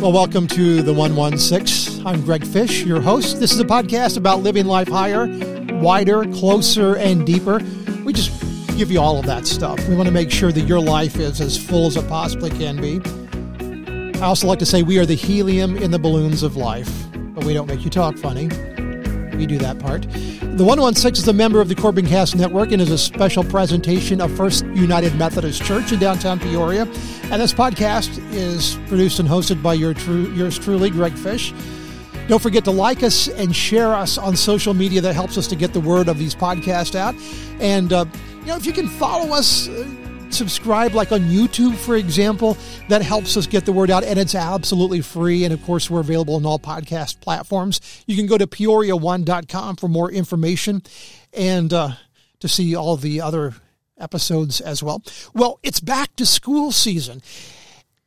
Well, welcome to the 116. I'm Greg Fish, your host. This is a podcast about living life higher, wider, closer, and deeper. We just give you all of that stuff. We want to make sure that your life is as full as it possibly can be. I also like to say we are the helium in the balloons of life, but we don't make you talk funny. We do that part. The 116 is a member of the Corbin Cast Network and is a special presentation of First United Methodist Church in downtown Peoria. And this podcast is produced and hosted by your true, yours truly, Greg Fish. Don't forget to like us and share us on social media. That helps us to get the word of these podcasts out. And, uh, you know, if you can follow us, uh, subscribe, like on YouTube, for example. That helps us get the word out, and it's absolutely free. And of course, we're available on all podcast platforms. You can go to peoria1.com for more information and uh, to see all the other episodes as well. Well, it's back to school season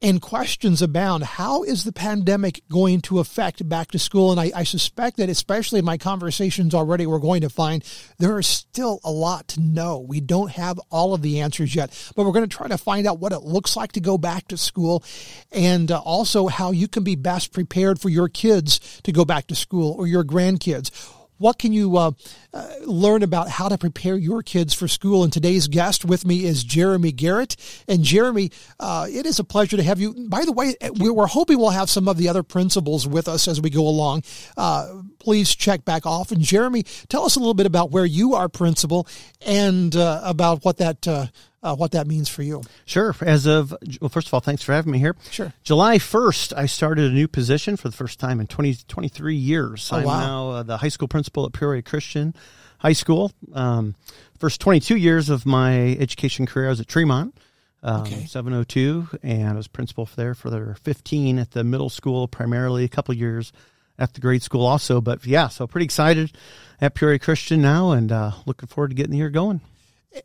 and questions abound. How is the pandemic going to affect back to school? And I, I, suspect that, especially in my conversations already, we're going to find there is still a lot to know. We don't have all of the answers yet, but we're going to try to find out what it looks like to go back to school and uh, also how you can be best prepared for your kids to go back to school or your grandkids what can you uh, uh, learn about how to prepare your kids for school? And today's guest with me is Jeremy Garrett. And Jeremy, uh, it is a pleasure to have you. By the way, we're hoping we'll have some of the other principals with us as we go along. Uh, please check back off. And Jeremy, tell us a little bit about where you are principal and uh, about what that uh, what that means for you. Sure. As of, well, first of all, thanks for having me here. Sure. July 1st, I started a new position for the first time in 20, 23 years. Oh, I'm wow. now uh, the high school principal at Peoria Christian High School. Um, first 22 years of my education career, I was at Tremont. Um, Okay. 702, and I was principal there for their 15 at the middle school, primarily a couple years at the grade school also. But yeah, so pretty excited at Peoria Christian now, and uh, looking forward to getting the year going.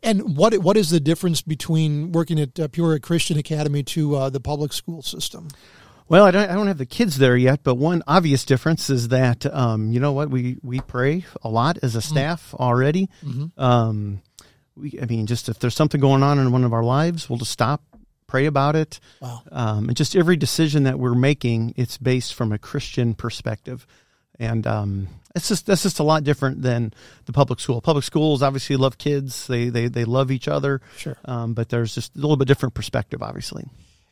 And what what is the difference between working at uh, Peoria Christian Academy to uh, the public school system? Well, I don't, I don't have the kids there yet, but one obvious difference is that um, you know what we we pray a lot as a staff already. Um, we, I mean, just if there's something going on in one of our lives, we'll just stop, pray about it, Wow. um, and just every decision that we're making, it's based from a Christian perspective, and um, it's just that's just a lot different than the public school. Public schools obviously love kids; they they they love each other, Sure. um, but there's just a little bit different perspective, obviously.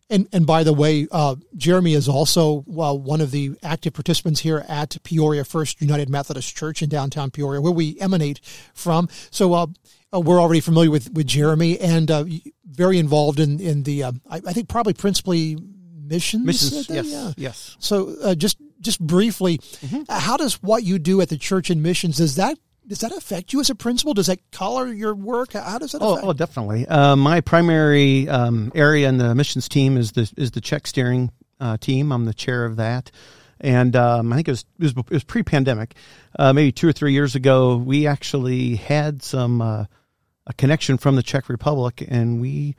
And and by the way, uh, Jeremy is also well, one of the active participants here at Peoria First United Methodist Church in downtown Peoria, where we emanate from. So uh, uh, we're already familiar with with Jeremy and uh, very involved in in the uh, I, I think probably principally missions. Missions, uh, yes, yeah. yes. So uh, just just briefly, uh, how does what you do at the church and missions does that does that affect you as a principal? Does that color your work? How does that Oh, affect? oh definitely. Uh, my primary um, area in the missions team is the is the Czech steering uh, team. I'm the chair of that, and um, I think it was it was, it was pre-pandemic, uh, maybe two or three years ago. We actually had some uh, a connection from the Czech Republic, and we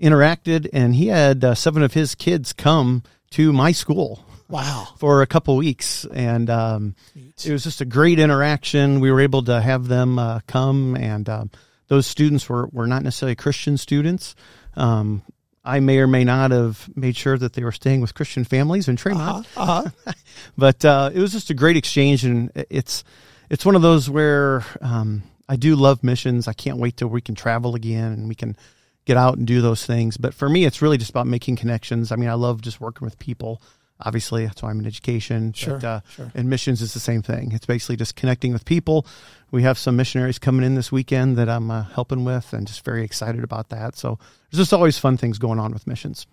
interacted. And he had uh, seven of his kids come to my school wow. for a couple weeks, and um, it was just a great interaction. We were able to have them uh, come, and um, those students were were not necessarily Christian students. Um, I may or may not have made sure that they were staying with Christian families in Tremont, Uh-huh. but uh, it was just a great exchange, and it's it's one of those where um, I do love missions. I can't wait till we can travel again and we can get out and do those things. But for me, it's really just about making connections. I mean, I love just working with people. Obviously, that's why I'm in education. Sure, but, uh, sure. And missions is the same thing. It's basically just connecting with people. We have some missionaries coming in this weekend that I'm uh, helping with, and just very excited about that. So there's just always fun things going on with missions.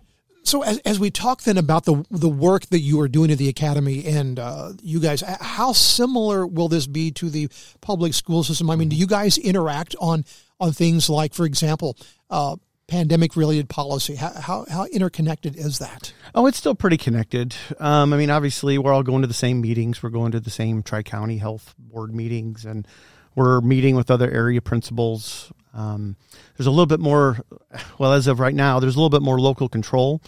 So as, as we talk then about the the work that you are doing at the academy and uh, you guys, how similar will this be to the public school system? I mean, do you guys interact on on things like, for example, uh, pandemic related policy? How, how how interconnected is that? Oh, it's still pretty connected. Um, I mean, obviously, we're all going to the same meetings. We're going to the same Tri County Health Board meetings, and we're meeting with other area principals. Um, there's a little bit more, well, as of right now, there's a little bit more local control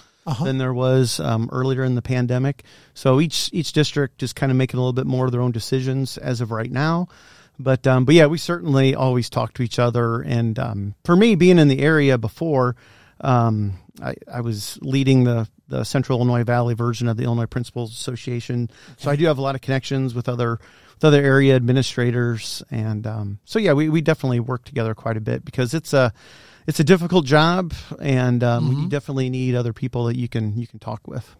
than there was um, earlier in the pandemic. So each each district is kind of making a little bit more of their own decisions as of right now. But um, but yeah, we certainly always talk to each other. And um, for me, being in the area before, um, I, I was leading the the Central Illinois Valley version of the Illinois Principals Association. So I do have a lot of connections with other with other area administrators, and um, so yeah, we, we definitely work together quite a bit because it's a it's a difficult job, and um, mm-hmm. you definitely need other people that you can you can talk with.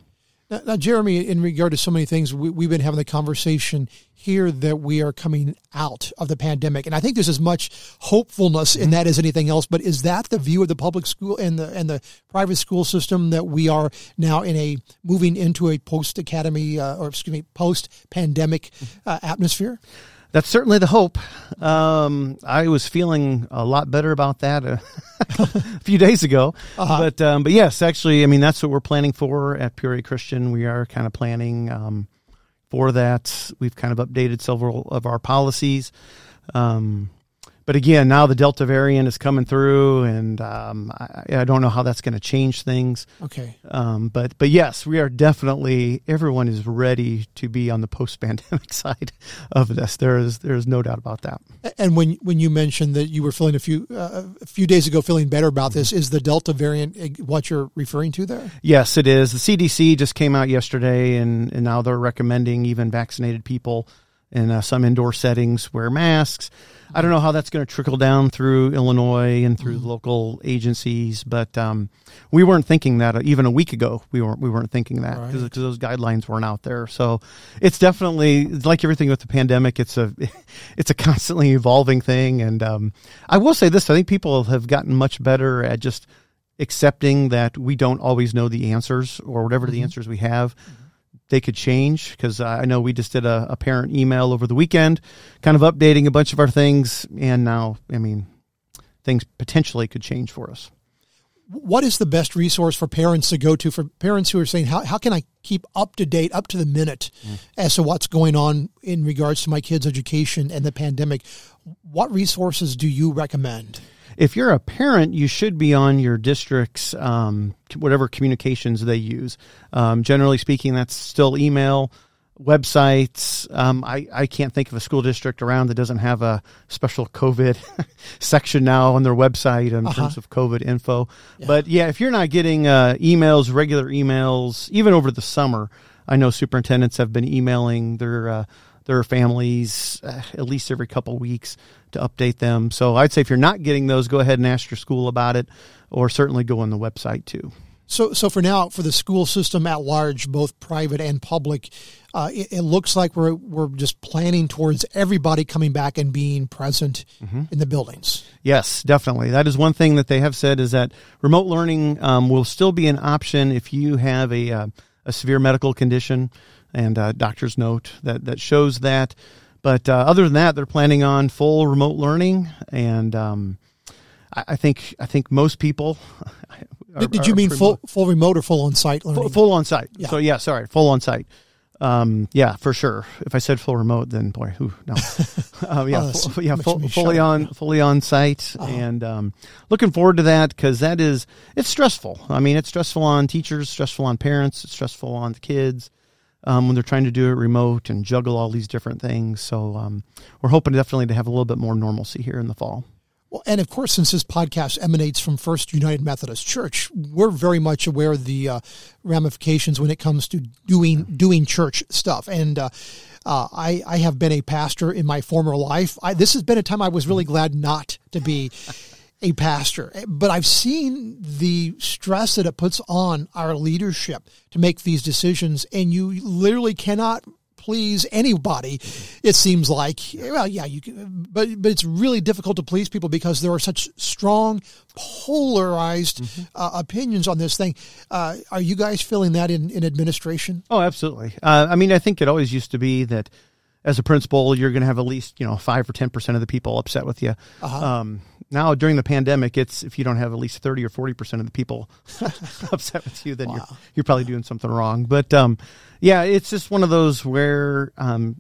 Now, now, Jeremy, in regard to so many things, we, have been having the conversation here that we are coming out of the pandemic, and I think there's as much hopefulness in that as anything else. But is that the view of the public school and the and the private school system that we are now in a moving into a post academy uh, or excuse me post pandemic uh, atmosphere? That's certainly the hope. Um, I was feeling a lot better about that a, a few days ago, uh-huh. but um, but yes, actually, I mean that's what we're planning for at Peoria Christian. We are kind of planning um, for that. We've kind of updated several of our policies. Um, but again, now the Delta variant is coming through, and um, I, I, don't know how that's going to change things. Okay. Um, but but yes, we are definitely everyone is ready to be on the post pandemic side of this. There is there is no doubt about that. And when when you mentioned that you were feeling a few uh, a few days ago feeling better about this, is the Delta variant what you're referring to there? Yes, it is. The CDC just came out yesterday, and and now they're recommending even vaccinated people in uh, some indoor settings wear masks. I don't know how that's going to trickle down through Illinois and through mm. local agencies, but um, we weren't thinking that uh, even a week ago. We weren't we weren't thinking that because right. those guidelines weren't out there. So it's definitely like everything with the pandemic. It's a it's a constantly evolving thing, and um, I will say this: I think people have gotten much better at just accepting that we don't always know the answers or whatever mm-hmm. the answers we have. Mm-hmm they could change because I know we just did a, a, parent email over the weekend, kind of updating a bunch of our things, and now I mean things potentially could change for us. What is the best resource for parents to go to for parents who are saying how how can I keep up to date, up to the minute, mm. as to what's going on in regards to my kids' education and the pandemic? What resources do you recommend? If you're a parent, you should be on your district's um, whatever communications they use. Um, generally speaking, that's still email, websites. Um, I, I can't think of a school district around that doesn't have a special COVID section now on their website in uh-huh. terms of COVID info. Yeah. But yeah, if you're not getting uh, emails, regular emails, even over the summer, I know superintendents have been emailing their uh, their families uh, at least every couple weeks to update them. So I'd say if you're not getting those, go ahead and ask your school about it, or certainly go on the website too. So, so for now, for the school system at large, both private and public, uh, it, it, looks like we're we're just planning towards everybody coming back and being present mm-hmm. in the buildings. Yes, definitely. That is one thing that they have said is that remote learning um, will still be an option if you have a uh, a severe medical condition and a doctor's note that that shows that. But uh, other than that, they're planning on full remote learning, and um, I, I, think I think most people. Are, did, you mean full full remote or full on site learning? Full, full on site. Yeah. So yeah, sorry, full on site. Um, yeah, for sure. If I said full remote, then boy, who no, uh, yeah, oh, full, yeah, full, fully on, fully on site, uh-huh. and um, looking forward to that because that is it's stressful. I mean, it's stressful on teachers, stressful on parents, it's stressful on the kids um, when they're trying to do it remote and juggle all these different things. So um, we're hoping definitely to have a little bit more normalcy here in the fall. Well, and of course, since this podcast emanates from First United Methodist Church, we're very much aware of the uh, ramifications when it comes to doing doing church stuff. And uh, uh, I, I have been a pastor in my former life. I, this has been a time I was really glad not to be a pastor, but I've seen the stress that it puts on our leadership to make these decisions, and you literally cannot please anybody. It seems like, well, yeah, you can, but but it's really difficult to please people because there are such strong, polarized mm-hmm. uh, opinions on this thing. Uh, are you guys feeling that in in administration? Oh, absolutely. Uh, I mean, I think it always used to be that as a principal, you're going to have at least you know five or ten percent of the people upset with you. Uh-huh. Um, now during the pandemic, it's if you don't have at least thirty or forty percent of the people upset with you, then wow. you're you're probably doing something wrong. But um, yeah, it's just one of those where um,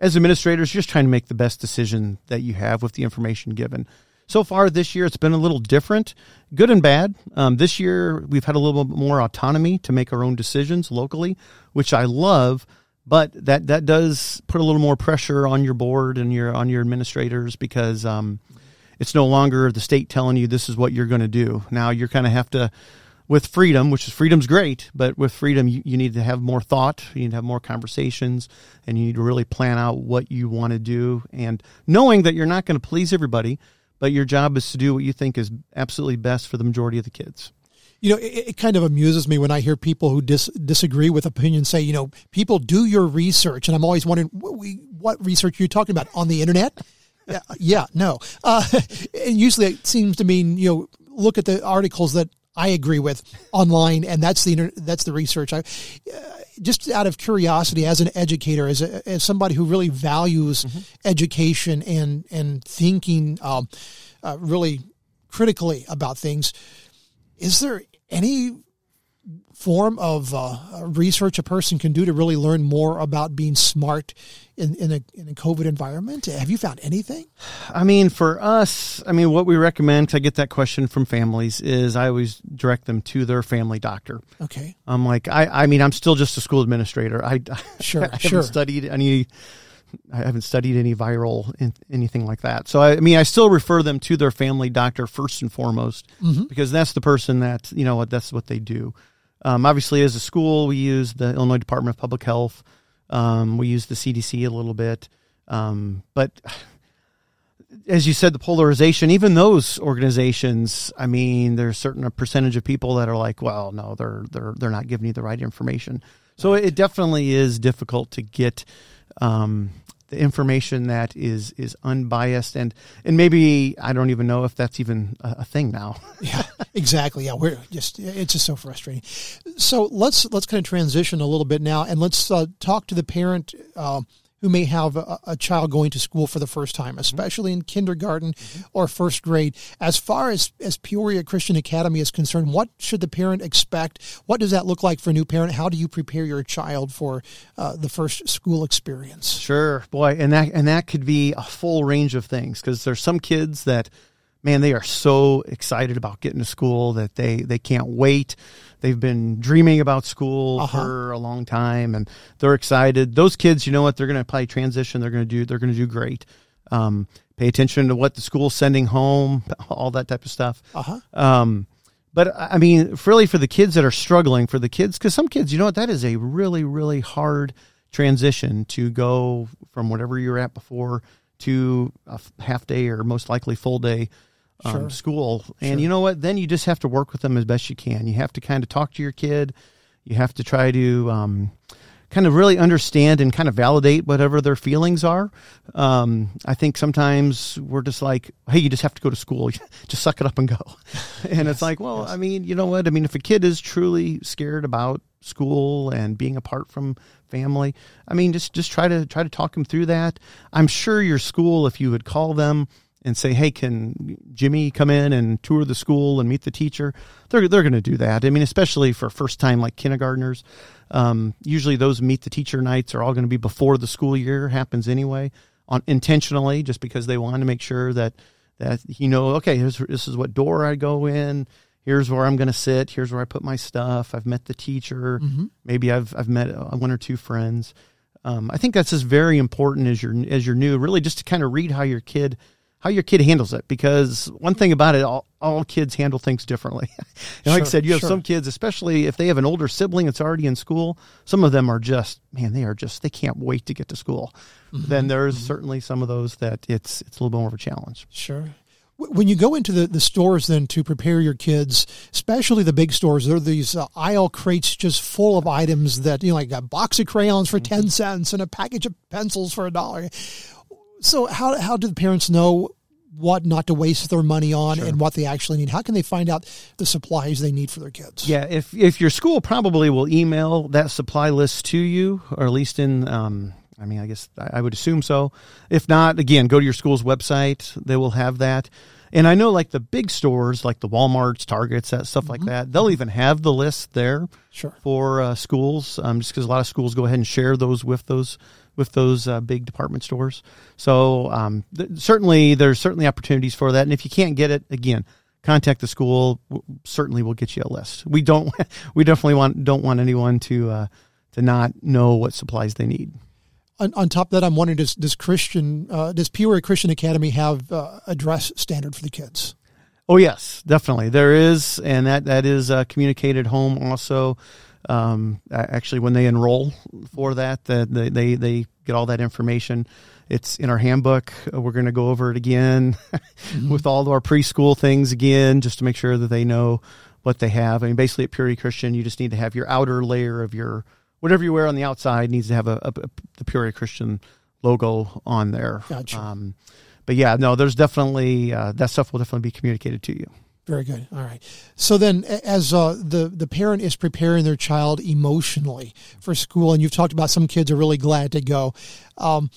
as administrators, you're just trying to make the best decision that you have with the information given. So far this year, it's been a little different, good and bad. Um, this year, we've had a little bit more autonomy to make our own decisions locally, which I love but that that does put a little more pressure on your board and your on your administrators because um, it's no longer the state telling you this is what you're going to do. Now you're kind of have to with freedom, which is freedom's great, but with freedom, you, you need to have more thought, you need to have more conversations, and you need to really plan out what you want to do. And knowing that you're not going to please everybody, but your job is to do what you think is absolutely best for the majority of the kids. You know, it, it kind of amuses me when I hear people who dis, disagree with opinions say, you know, people do your research, and I'm always wondering, what, what research are you talking about on the internet? yeah, yeah, no. Uh, and usually it seems to mean, you know, look at the articles that I agree with online, and that's the that's the research. I uh, just out of curiosity, as an educator, as a, as somebody who really values mm-hmm. education and and thinking um, uh, really critically about things, is there any form of uh, research a person can do to really learn more about being smart in, in, a, in a COVID environment? Have you found anything? I mean, for us, I mean, what we recommend, I get that question from families, is I always direct them to their family doctor. Okay. I'm like, I, I mean, I'm still just a school administrator. I, sure, I haven't sure. studied any I haven't studied any viral in, anything like that. So I, I, mean, I still refer them to their family doctor first and foremost mm-hmm. because that's the person that you know what that's what they do. Um, obviously, as a school, we use the Illinois Department of Public Health. Um, we use the CDC a little bit, um, but as you said, the polarization, even those organizations, I mean, there's certain a percentage of people that are like, well, no, they're they're they're not giving you the right information. So it definitely is difficult to get um, the information that is is unbiased and and maybe I don't even know if that's even a, a thing now. yeah, exactly. Yeah, we're just it's just so frustrating. So let's let's kind of transition a little bit now and let's uh, talk to the parent. Uh, who may have a, a, child going to school for the first time, mm-hmm. especially in kindergarten mm-hmm. or first grade. As far as, as Peoria Christian Academy is concerned, what should the parent expect? What does that look like for a new parent? How do you prepare your child for uh, the first school experience? Sure, boy, and that and that could be a full range of things because there's some kids that man, they are so excited about getting to school that they, they can't wait. They've been dreaming about school uh-huh. for a long time and they're excited. Those kids, you know what? They're going to probably transition. They're going to do, they're going to do great. Um, pay attention to what the school's sending home, all that type of stuff. Uh-huh. Um, but I mean, really for the kids that are struggling, for the kids, because some kids, you know what, that is a really, really hard transition to go from whatever you're at before to a half day or most likely full day um, sure. school. And sure. you know what? Then you just have to work with them as best you can. You have to kind of talk to your kid. You have to try to um, kind of really understand and kind of validate whatever their feelings are. Um, I think sometimes we're just like, hey, you just have to go to school. just suck it up and go. and yes, it's like, well, yes. I mean, you know what? I mean, if a kid is truly scared about school and being apart from family, I mean, just just try to try to talk them through that. I'm sure your school, if you would call them and say, "Hey, can Jimmy come in and tour the school and meet the teacher?" They're they're going to do that. I mean, especially for first time like kindergartners. Um, usually, those meet the teacher nights are all going to be before the school year happens anyway, on intentionally, just because they want to make sure that that you know, okay, this is what door I go in. Here's where I'm going to sit. Here's where I put my stuff. I've met the teacher. Mm-hmm. Maybe I've I've met uh, one or two friends. Um, I think that's just very important as you're as you're new, really, just to kind of read how your kid how your kid handles it because one thing about it all, all kids handle things differently and sure, like i said you have sure. some kids especially if they have an older sibling that's already in school some of them are just man they are just they can't wait to get to school mm-hmm. then there's mm-hmm. certainly some of those that it's it's a little bit more of a challenge sure when you go into the, the stores then to prepare your kids, especially the big stores, there are these uh, aisle crates just full of items that, you know, like a box of crayons for mm-hmm. 10 cents and a package of pencils for a dollar. So how how do the parents know what not to waste their money on sure. and what they actually need? How can they find out the supplies they need for their kids? Yeah, if if your school probably will email that supply list to you, or at least in. Um, I mean, I guess I would assume so. If not, again, go to your school's website. They will have that. And I know like the big stores, like the Walmarts, Targets, that stuff mm-hmm. like that, they'll even have the list there sure. for uh, schools. Um, just because a lot of schools go ahead and share those with those with those uh, big department stores. So um, th- certainly there's certainly opportunities for that. And if you can't get it, again, contact the school. W- certainly, we'll get you a list. We don't we definitely want don't want anyone to uh, to not know what supplies they need. On, on top of that, I'm wondering does does Christian uh, does Peoria Christian Academy have uh, a dress standard for the kids? Oh yes, definitely there is, and that that is uh, communicated home also. Um, actually, when they enroll for that, that they, they they get all that information. It's in our handbook. We're going to go over it again mm-hmm. with all of our preschool things again, just to make sure that they know what they have. I mean, basically at Peoria Christian, you just need to have your outer layer of your whatever you wear on the outside needs to have a, a, a the Peoria Christian logo on there. Gotcha. Um, but yeah, no, there's definitely uh, that stuff will definitely be communicated to you. Very good. All right. So then, as uh, the the parent is preparing their child emotionally for school, and you've talked about some kids are really glad to go. Um,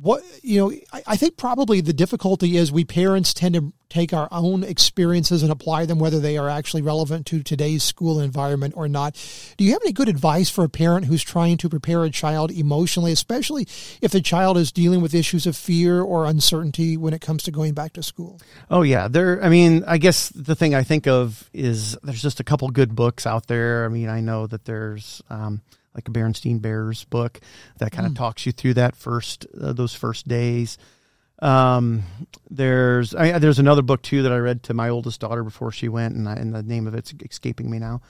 what you know I, I, think probably the difficulty is we parents tend to take our own experiences and apply them whether they are actually relevant to today's school environment or not. Do you have any good advice for a parent who's trying to prepare a child emotionally especially if the child is dealing with issues of fear or uncertainty when it comes to going back to school? Oh yeah. There i mean i guess the thing i think of is there's just a couple good books out there. I mean i know that there's um, like a Berenstain Bears book that kind of mm. talks you through that first uh, those first days. Um, there's I, there's another book too that I read to my oldest daughter before she went, and, I, and the name of it's escaping me now.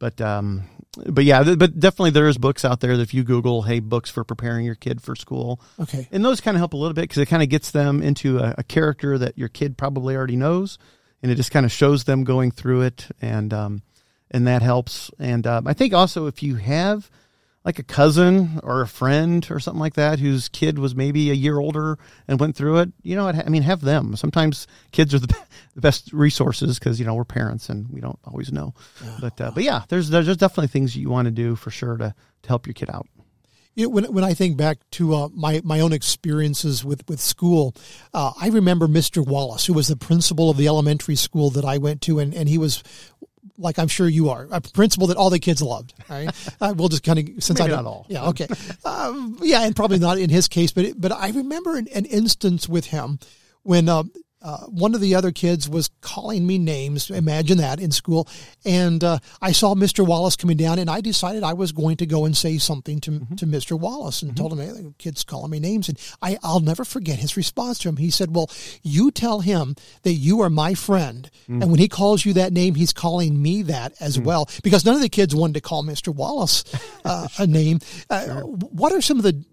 But um, but yeah, th- but definitely there's books out there that if you Google, hey, books for preparing your kid for school. Okay. And those kind of help a little bit because it kind of gets them into a, a, character that your kid probably already knows, and it just kind of shows them going through it, and um, and that helps. And um, I think also if you have like a cousin or a friend or something like that whose kid was maybe a year older and went through it, you know, I mean, have them. Sometimes kids are the, the best resources because you know we're parents and we don't always know. Yeah. But uh, but yeah, there's there's definitely things you want to do for sure to to help your kid out. You know, when when I think back to uh, my my own experiences with with school, uh, I remember Mr. Wallace, who was the principal of the elementary school that I went to, and and he was like I'm sure you are, a principal that all the kids loved. Right? uh, we'll just kind of since Maybe I don't. all. Yeah. Okay. um, yeah, and probably not in his case, but but I remember an, an instance with him when uh, uh, one of the other kids was calling me names. Imagine that in school. And uh, I saw Mr. Wallace coming down, and I decided I was going to go and say something to, mm-hmm. to Mr. Wallace and mm-hmm. told him, hey, the kid's calling me names. And I, I'll never forget his response to him. He said, Well, you tell him that you are my friend. Mm-hmm. And when he calls you that name, he's calling me that as mm. well. Because none of the kids wanted to call Mr. Wallace uh, a name. Uh, sure. What are some of the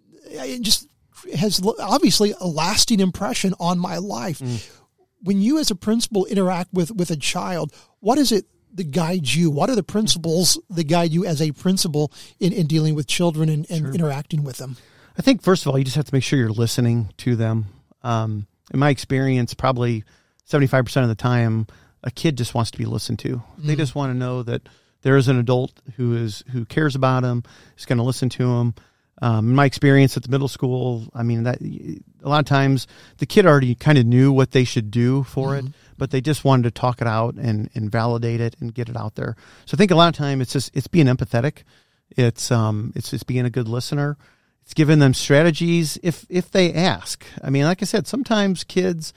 just has obviously a lasting impression on my life. Mm when you as a principal interact with with a child, what is it that guides you? What are the principles that guide you as a principal in, in dealing with children and, and sure. interacting with them? I think first of all, you just have to make sure you're listening to them. Um, in my experience, probably seventy five percent of the time, a kid just wants to be listened to. Mm. They just want to know that there is an adult who is who cares about them, is going to listen to them. Um, in my experience at the middle school, I mean that a lot of times the kid already kind of knew what they should do for mm-hmm. it, but they just wanted to talk it out and, and validate it and get it out there. So I think a lot of time it's just it's being empathetic, it's um it's just being a good listener, it's giving them strategies if if they ask. I mean, like I said, sometimes kids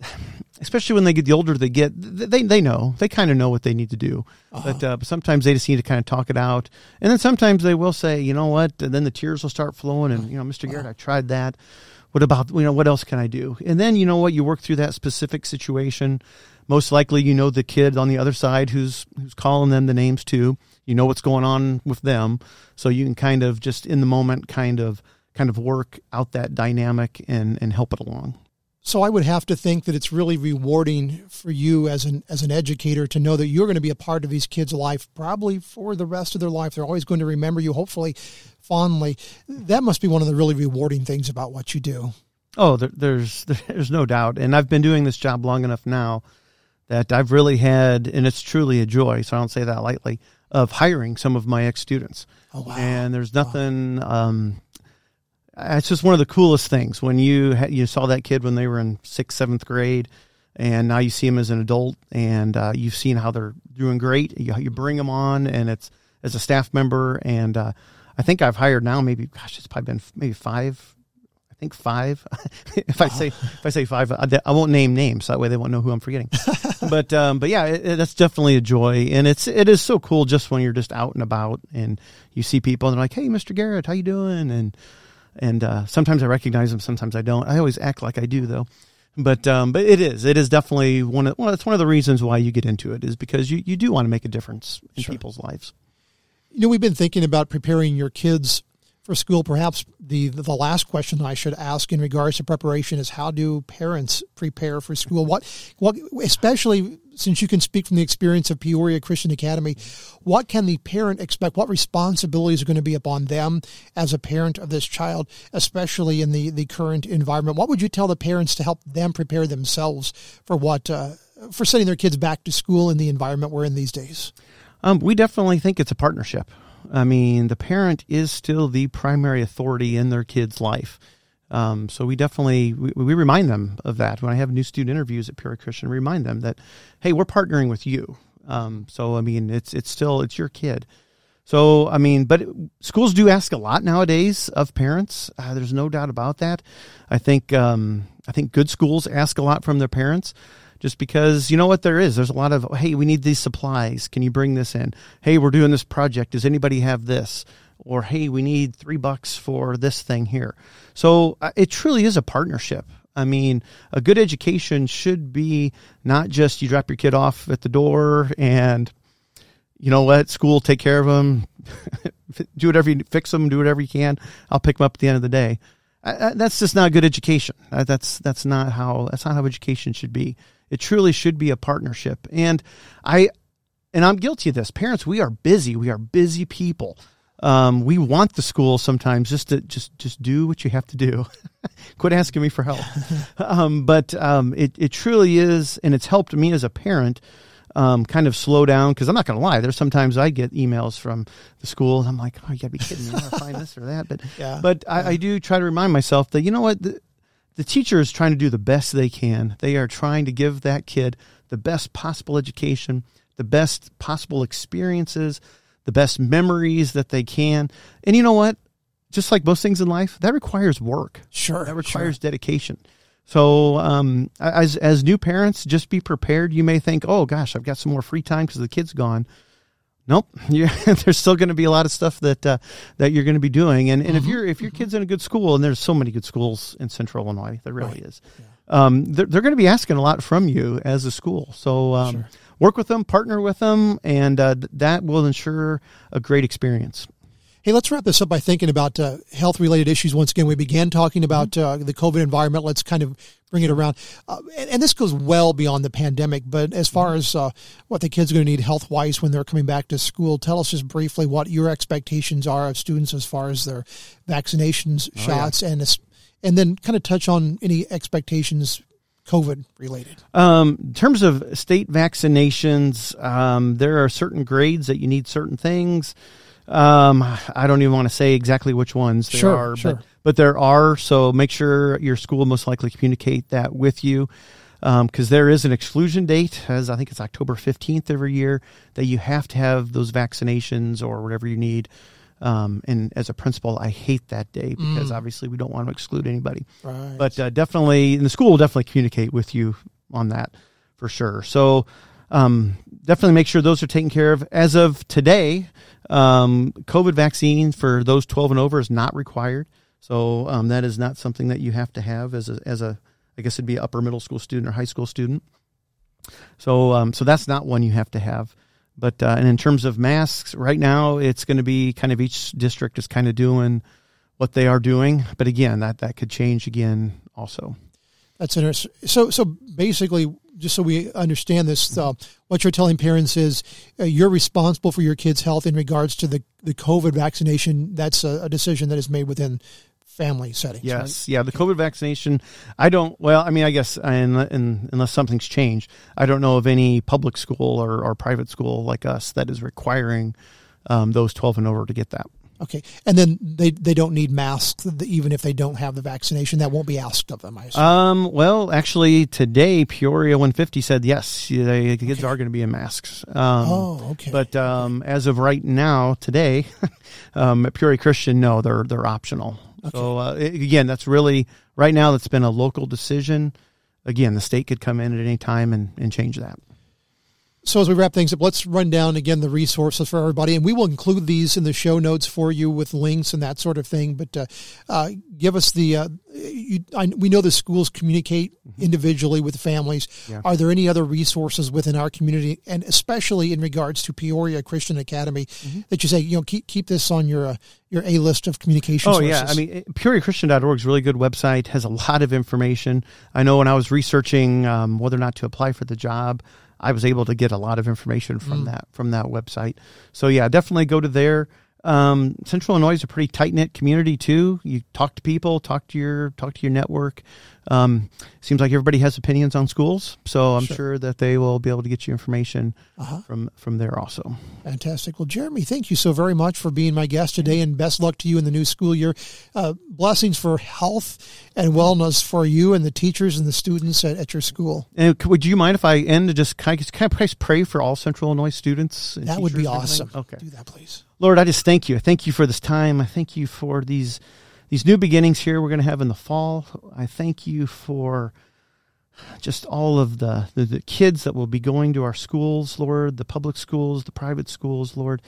especially when they get the older they get, they they know they kind of know what they need to do. Uh-huh. But, uh, sometimes they just need to kind of talk it out, and then sometimes they will say, you know what, and then the tears will start flowing, and you know, Mister Garrett, I tried that. What about you know what else can I do? And then you know what, you work through that specific situation. Most likely, you know the kid on the other side who's who's calling them the names too. You know what's going on with them, so you can kind of just in the moment, kind of kind of work out that dynamic and and help it along. So I would have to think that it's really rewarding for you as an as an educator to know that you're going to be a part of these kids' life probably for the rest of their life. They're always going to remember you, hopefully, fondly. That must be one of the really rewarding things about what you do. Oh, there, there's there's no doubt, and I've been doing this job long enough now that I've really had, and it's truly a joy. So I don't say that lightly of hiring some of my ex students. Oh wow! And there's nothing. Wow. Um, it's just one of the coolest things when you you saw that kid when they were in sixth, seventh grade, and now you see them as an adult, and uh, you've seen how they're doing great. You, you, bring them on, and it's as a staff member, and uh, I think I've hired now maybe gosh, it's probably been maybe five. I think five. if I say if I say five, I, I, won't name names. So that way they won't know who I'm forgetting. but um, but yeah, it, it, that's definitely a joy, and it's it is so cool just when you're just out and about and you see people and they're like, "Hey, Mr. Garrett, how you doing?" and and uh, sometimes I recognize them, sometimes I don't. I always act like I do though. but um, but it is it is definitely one of well, it's one of the reasons why you get into it is because you, you do want to make a difference in Sure. people's lives. You know, we've been thinking about preparing your kids for school. Perhaps the the last question I should ask in regards to preparation is how do parents prepare for school? What what especially since you can speak from the experience of Peoria Christian Academy, what can the parent expect? What responsibilities are going to be upon them as a parent of this child, especially in the, the current environment? What would you tell the parents to help them prepare themselves for what uh, for sending their kids back to school in the environment we're in these days? Um, we definitely think it's a partnership. I mean, the parent is still the primary authority in their kid's life. Um, so we definitely we, we remind them of that when I have new student interviews at Peoria Christian. Remind them that, hey, we're partnering with you. Um, so I mean, it's it's still it's your kid. So I mean, but schools do ask a lot nowadays of parents. Uh, there's no doubt about that. I think um, I think good schools ask a lot from their parents just because you know what there is. There's a lot of hey we need these supplies. Can you bring this in? Hey we're doing this project. Does anybody have this? Or hey we need three bucks for this thing here. So uh, it truly is a partnership. I mean a good education should be not just you drop your kid off at the door and you know what school take care of them do whatever you fix them do whatever you can. I'll pick them up at the end of the day. I, I, that's just not good education. Uh, that's that's not how that's not how education should be. It truly should be a partnership. And I and I'm guilty of this. Parents, we are busy. We are busy people. Um, we want the school sometimes just to just just do what you have to do. Quit asking me for help. um, but um, it it truly is, and it's helped me as a parent um, kind of slow down because I'm not going to lie. There's sometimes I get emails from the school and I'm like, oh, you got to be kidding me. I want to find this or that. But Yeah. but I, I do try to remind myself that you know what the, the teacher is trying to do the best they can. They are trying to give that kid the best possible education, the best possible experiences, the best memories that they can. And you know what? Just like most things in life, that requires work. Sure. That requires dedication. So, um, as as new parents, just be prepared. You may think, "Oh gosh, I've got some more free time because the kid's gone." Nope, there's still going to be a lot of stuff that uh, that you're going to be doing. And and if you're if your kid's in a good school, and there's so many good schools in Central Illinois, there really Right. is. Um, they're, they're going to be asking a lot from you as a school. So um, Sure. work with them, partner with them, and uh, th- that will ensure a great experience. Hey, let's wrap this up by thinking about uh, health related issues. Once again, we began talking about uh, the COVID environment. Let's kind of bring it around. Uh, and, and this goes well beyond the pandemic, but as far as uh, what the kids are going to need health wise when they're coming back to school, tell us just briefly what your expectations are of students as far as their vaccinations, shots, and, and then kind of touch on any expectations COVID related. Um, in terms of state vaccinations, um, there are certain grades that you need certain things. Um, I don't even want to say exactly which ones there Sure, are, sure. but but there are. So make sure your school most likely communicate that with you, because there is an exclusion date, as I think it's October fifteenth every year, that you have to have those vaccinations or whatever you need. Um, and as a principal, I hate that day because obviously we don't want to exclude anybody Right. but uh, definitely, and the school will definitely communicate with you on that for sure. So um, definitely make sure those are taken care of. As of today, um, COVID vaccine for those 12 and over is not required. So um, that is not something that you have to have as a, as a I guess it'd be upper middle school student or high school student. So um, so that's not one you have to have. But uh, and in terms of masks, right now it's going to be kind of each district is kind of doing what they are doing. But again, that that could change again also. That's interesting. So, so basically, just so we understand this, uh, what you're telling parents is uh, you're responsible for your kid's health in regards to the, the COVID vaccination. That's a, a decision that is made within family settings. right? Yes, yeah, the COVID vaccination. I don't. Well, I mean, I guess, and, and unless something's changed, I don't know of any public school or, or private school like us that is requiring um, those twelve and over to get that. Okay. And then they, they don't need masks even if they don't have the vaccination. That won't be asked of them, I assume. Um, well, actually, today Peoria 150 said yes, they, the kids are going to be in masks. Um, oh, okay. But um, as of right now, today, um, at Peoria Christian, no, they're they're optional. So uh, again, that's really right now. That's been a local decision. Again, the state could come in at any time and, and change that. So as we wrap things up, let's run down again the resources for everybody, and we will include these in the show notes for you with links and that sort of thing. But uh, uh, give us the. Uh, you, I, we know the schools communicate mm-hmm. individually with families. Yeah. Are there any other resources within our community, and especially in regards to Peoria Christian Academy, mm-hmm. that you say you know keep keep this on your uh, your a list of communication? Oh sources? yeah, I mean PeoriaChristian.org is a really good website. Has a lot of information. I know when I was researching um, whether or not to apply for the job. I was able to get a lot of information from mm. that from that website. So yeah, definitely go to there. Um, Central Illinois is a pretty tight knit community too. You talk to people, talk to your talk to your network. Um, seems like everybody has opinions on schools, so I'm sure, sure that they will be able to get you information uh-huh. from from there also. Fantastic. Well, Jeremy, thank you so very much for being my guest today, and best luck to you in the new school year. Uh, blessings for health and wellness for you and the teachers and the students at, at your school. And would you mind if I end to just kind of, kind of pray for all Central Illinois students? that would be awesome. Okay, do that, please. Lord, I just thank you. I thank you for this time. I thank you for these these new beginnings here we're going to have in the fall. I thank you for just all of the, the, the kids that will be going to our schools, Lord, the public schools, the private schools, Lord.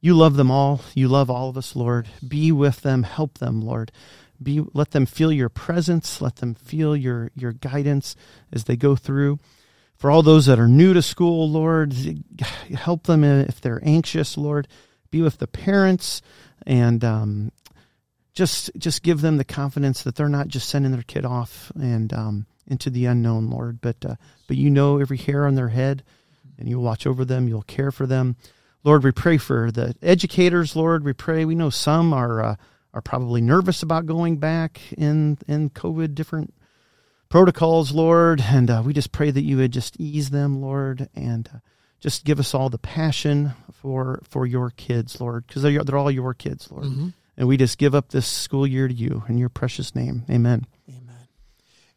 You love them all. You love all of us, Lord. Be with them, help them, Lord. Be let them feel your presence, let them feel your your guidance as they go through. For all those that are new to school, Lord, help them if they're anxious, Lord be with the parents and um, just just give them the confidence that they're not just sending their kid off and um, into the unknown, Lord. But uh, but you know every hair on their head, and you'll watch over them. You'll care for them, Lord. We pray for the educators, Lord. We pray. We know some are uh, are probably nervous about going back in in COVID different protocols, Lord, and uh, we just pray that you would just ease them, Lord, and uh, just give us all the passion for for your kids, Lord, because they're they're all your kids, Lord. Mm-hmm. And we just give up this school year to you in your precious name. Amen.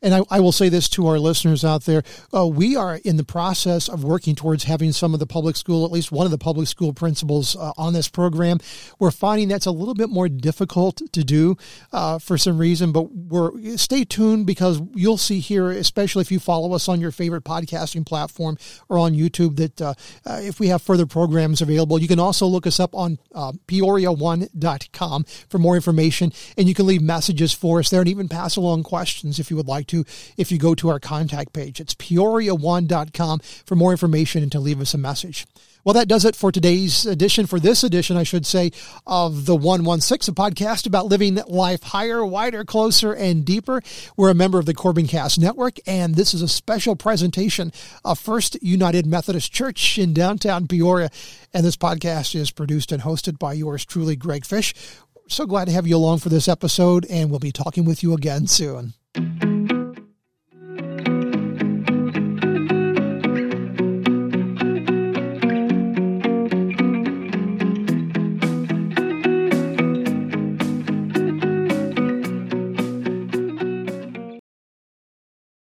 And I, I, will say this to our listeners out there. Uh, we are in the process of working towards having some of the public school, at least one of the public school principals uh, on this program. We're finding that's a little bit more difficult to do uh, for some reason, but we're stay tuned because you'll see here, especially if you follow us on your favorite podcasting platform or on YouTube, that uh, uh, if we have further programs available, you can also look us up on uh, peoria1.com for more information and you can leave messages for us there and even pass along questions if you would like to to if you go to our contact page. It's peoria1.com for more information and to leave us a message. Well, that does it for today's edition, for this edition, I should say, of the 116, a podcast about living life higher, wider, closer, and deeper. We're a member of the Corbin Cast Network, and this is a special presentation of First United Methodist Church in downtown Peoria. And this podcast is produced and hosted by yours truly, Greg Fish. So glad to have you along for this episode, and we'll be talking with you again soon.